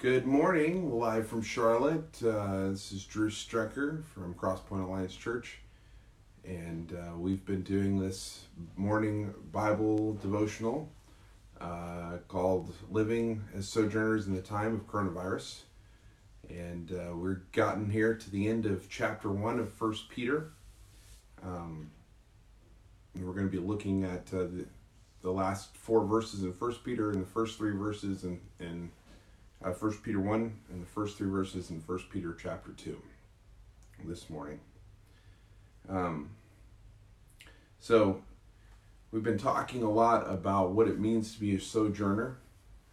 Good morning, live from Charlotte. Uh, this is Drew Strecker from Crosspoint Alliance Church, and uh, we've been doing this morning Bible devotional uh, called Living as Sojourners in the Time of Coronavirus. And uh, we're gotten here to the end of chapter one of First Peter. Um, and we're going to be looking at uh, the, the last four verses in First Peter and the first three verses in, in uh, 1 Peter 1 and the first three verses in 1 Peter chapter 2 this morning. Um, so, we've been talking a lot about what it means to be a sojourner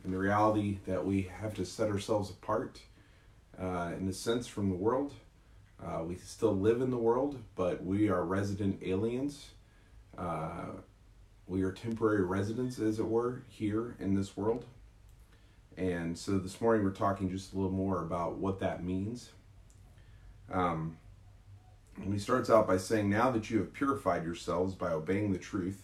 and the reality that we have to set ourselves apart uh, in a sense from the world. Uh, we still live in the world, but we are resident aliens. Uh, we are temporary residents, as it were, here in this world. And so this morning we're talking just a little more about what that means. Um, and he starts out by saying, Now that you have purified yourselves by obeying the truth,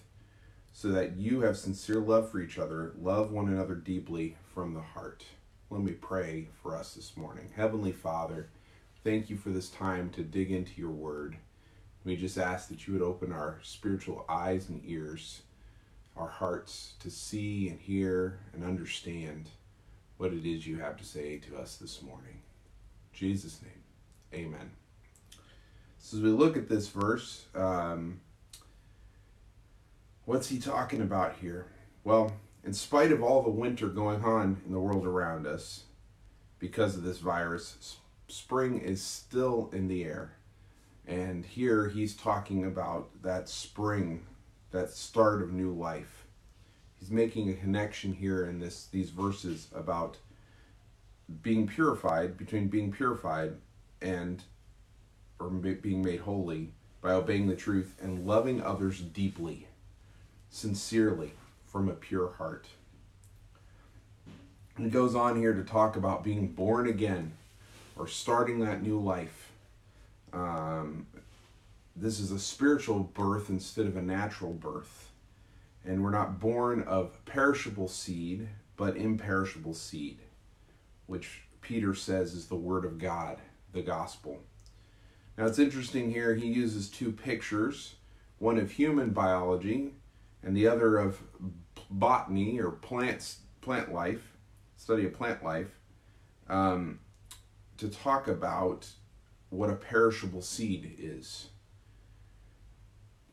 so that you have sincere love for each other, love one another deeply from the heart. Let me pray for us this morning. Heavenly Father, thank you for this time to dig into your word. We just ask that you would open our spiritual eyes and ears, our hearts to see and hear and understand what it is you have to say to us this morning. In Jesus' name, amen. So, as we look at this verse, um, what's he talking about here? Well, in spite of all the winter going on in the world around us because of this virus, spring is still in the air. And here he's talking about that spring, that start of new life he's making a connection here in this these verses about being purified between being purified and or being made holy by obeying the truth and loving others deeply sincerely from a pure heart. And it goes on here to talk about being born again or starting that new life. Um, this is a spiritual birth instead of a natural birth and we're not born of perishable seed, but imperishable seed, which Peter says is the Word of God, the gospel. Now it's interesting here, he uses two pictures one of human biology and the other of botany or plants, plant life, study of plant life, um, to talk about what a perishable seed is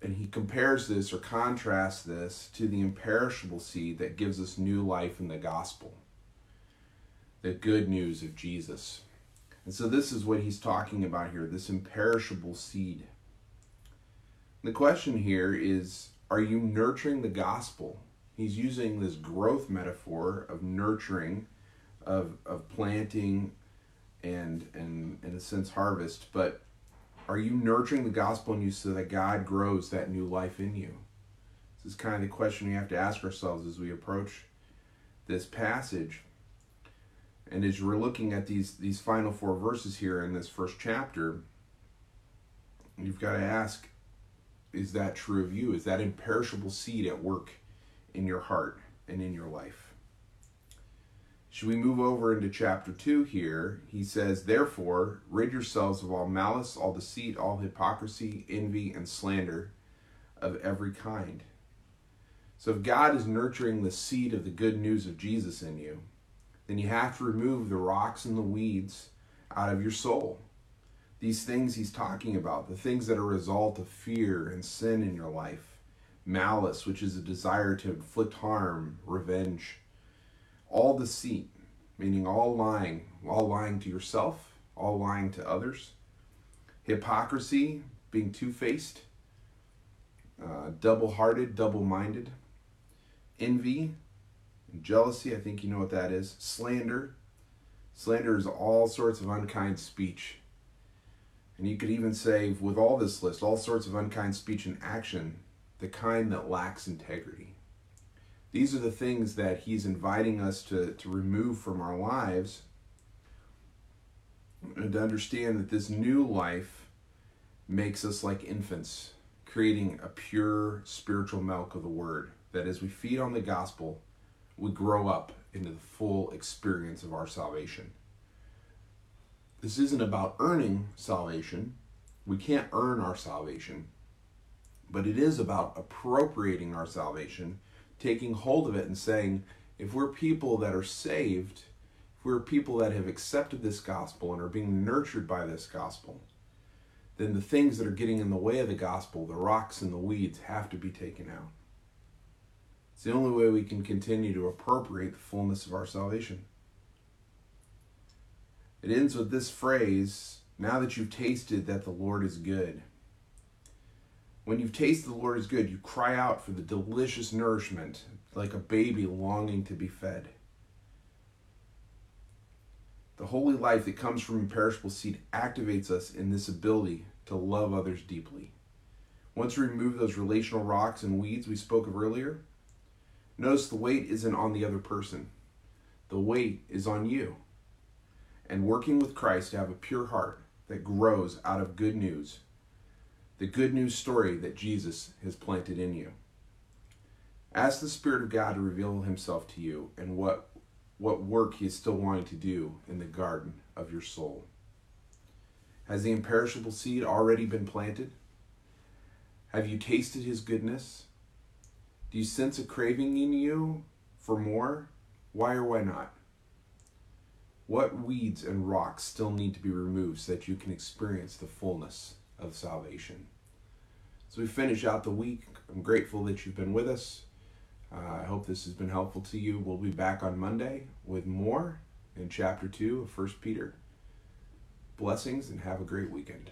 and he compares this or contrasts this to the imperishable seed that gives us new life in the gospel the good news of jesus. And so this is what he's talking about here this imperishable seed. The question here is are you nurturing the gospel? He's using this growth metaphor of nurturing of, of planting and and in a sense harvest but are you nurturing the gospel in you so that God grows that new life in you? This is kind of the question we have to ask ourselves as we approach this passage. And as we're looking at these these final four verses here in this first chapter, you've got to ask is that true of you? Is that imperishable seed at work in your heart and in your life? Should we move over into chapter 2 here? He says, Therefore, rid yourselves of all malice, all deceit, all hypocrisy, envy, and slander of every kind. So, if God is nurturing the seed of the good news of Jesus in you, then you have to remove the rocks and the weeds out of your soul. These things he's talking about, the things that are a result of fear and sin in your life, malice, which is a desire to inflict harm, revenge all deceit, meaning all lying, all lying to yourself, all lying to others, hypocrisy, being two faced, uh, double hearted, double minded, envy, jealousy, I think you know what that is, slander. Slander is all sorts of unkind speech. And you could even say, with all this list, all sorts of unkind speech and action, the kind that lacks integrity. These are the things that He's inviting us to, to remove from our lives and to understand that this new life makes us like infants, creating a pure spiritual milk of the Word. That as we feed on the gospel, we grow up into the full experience of our salvation. This isn't about earning salvation. We can't earn our salvation. But it is about appropriating our salvation, taking hold of it, and saying, if we're people that are saved, if we're people that have accepted this gospel and are being nurtured by this gospel, then the things that are getting in the way of the gospel, the rocks and the weeds, have to be taken out. It's the only way we can continue to appropriate the fullness of our salvation. It ends with this phrase now that you've tasted that the Lord is good. When you've tasted the Lord is good, you cry out for the delicious nourishment like a baby longing to be fed. The holy life that comes from imperishable seed activates us in this ability to love others deeply. Once we remove those relational rocks and weeds we spoke of earlier, notice the weight isn't on the other person, the weight is on you. And working with Christ to have a pure heart that grows out of good news, the good news story that Jesus has planted in you. Ask the Spirit of God to reveal Himself to you and what, what work He is still wanting to do in the garden of your soul. Has the imperishable seed already been planted? Have you tasted His goodness? Do you sense a craving in you for more? Why or why not? What weeds and rocks still need to be removed so that you can experience the fullness of salvation? As we finish out the week, I'm grateful that you've been with us. Uh, I hope this has been helpful to you. We'll be back on Monday with more in chapter 2 of 1 Peter. Blessings and have a great weekend.